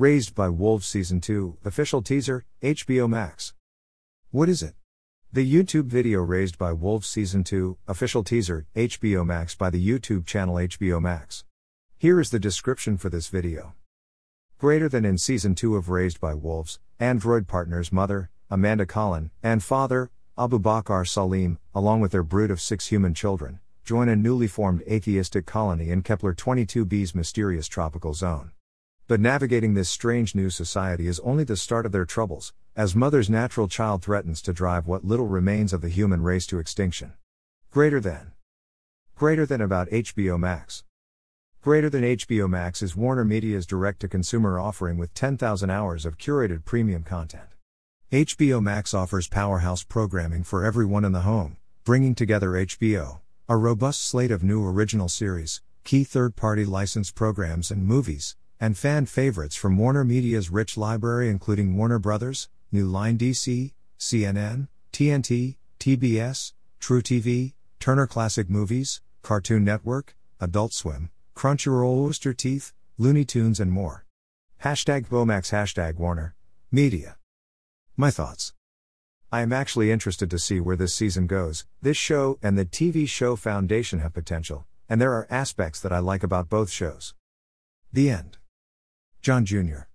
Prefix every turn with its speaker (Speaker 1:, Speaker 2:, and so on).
Speaker 1: Raised by Wolves Season 2, official teaser, HBO Max. What is it? The YouTube video Raised by Wolves Season 2, official teaser, HBO Max by the YouTube channel HBO Max. Here is the description for this video. Greater than in Season 2 of Raised by Wolves, Android partner's mother, Amanda Collin, and father, Abubakar Salim, along with their brood of six human children, join a newly formed atheistic colony in Kepler 22b's mysterious tropical zone. But navigating this strange new society is only the start of their troubles, as Mother's natural child threatens to drive what little remains of the human race to extinction. Greater than. Greater than about HBO Max. Greater than HBO Max is Warner Media's direct to consumer offering with 10,000 hours of curated premium content. HBO Max offers powerhouse programming for everyone in the home, bringing together HBO, a robust slate of new original series, key third party licensed programs and movies, and fan favorites from Warner Media's rich library, including Warner Brothers, New Line DC, CNN, TNT, TBS, truTV, Turner Classic Movies, Cartoon Network, Adult Swim, Crunchyroll, Rooster Teeth, Looney Tunes, and more. Hashtag Bomax, hashtag Warner Media. My thoughts. I am actually interested to see where this season goes. This show and the TV show Foundation have potential, and there are aspects that I like about both shows. The end. John Jr.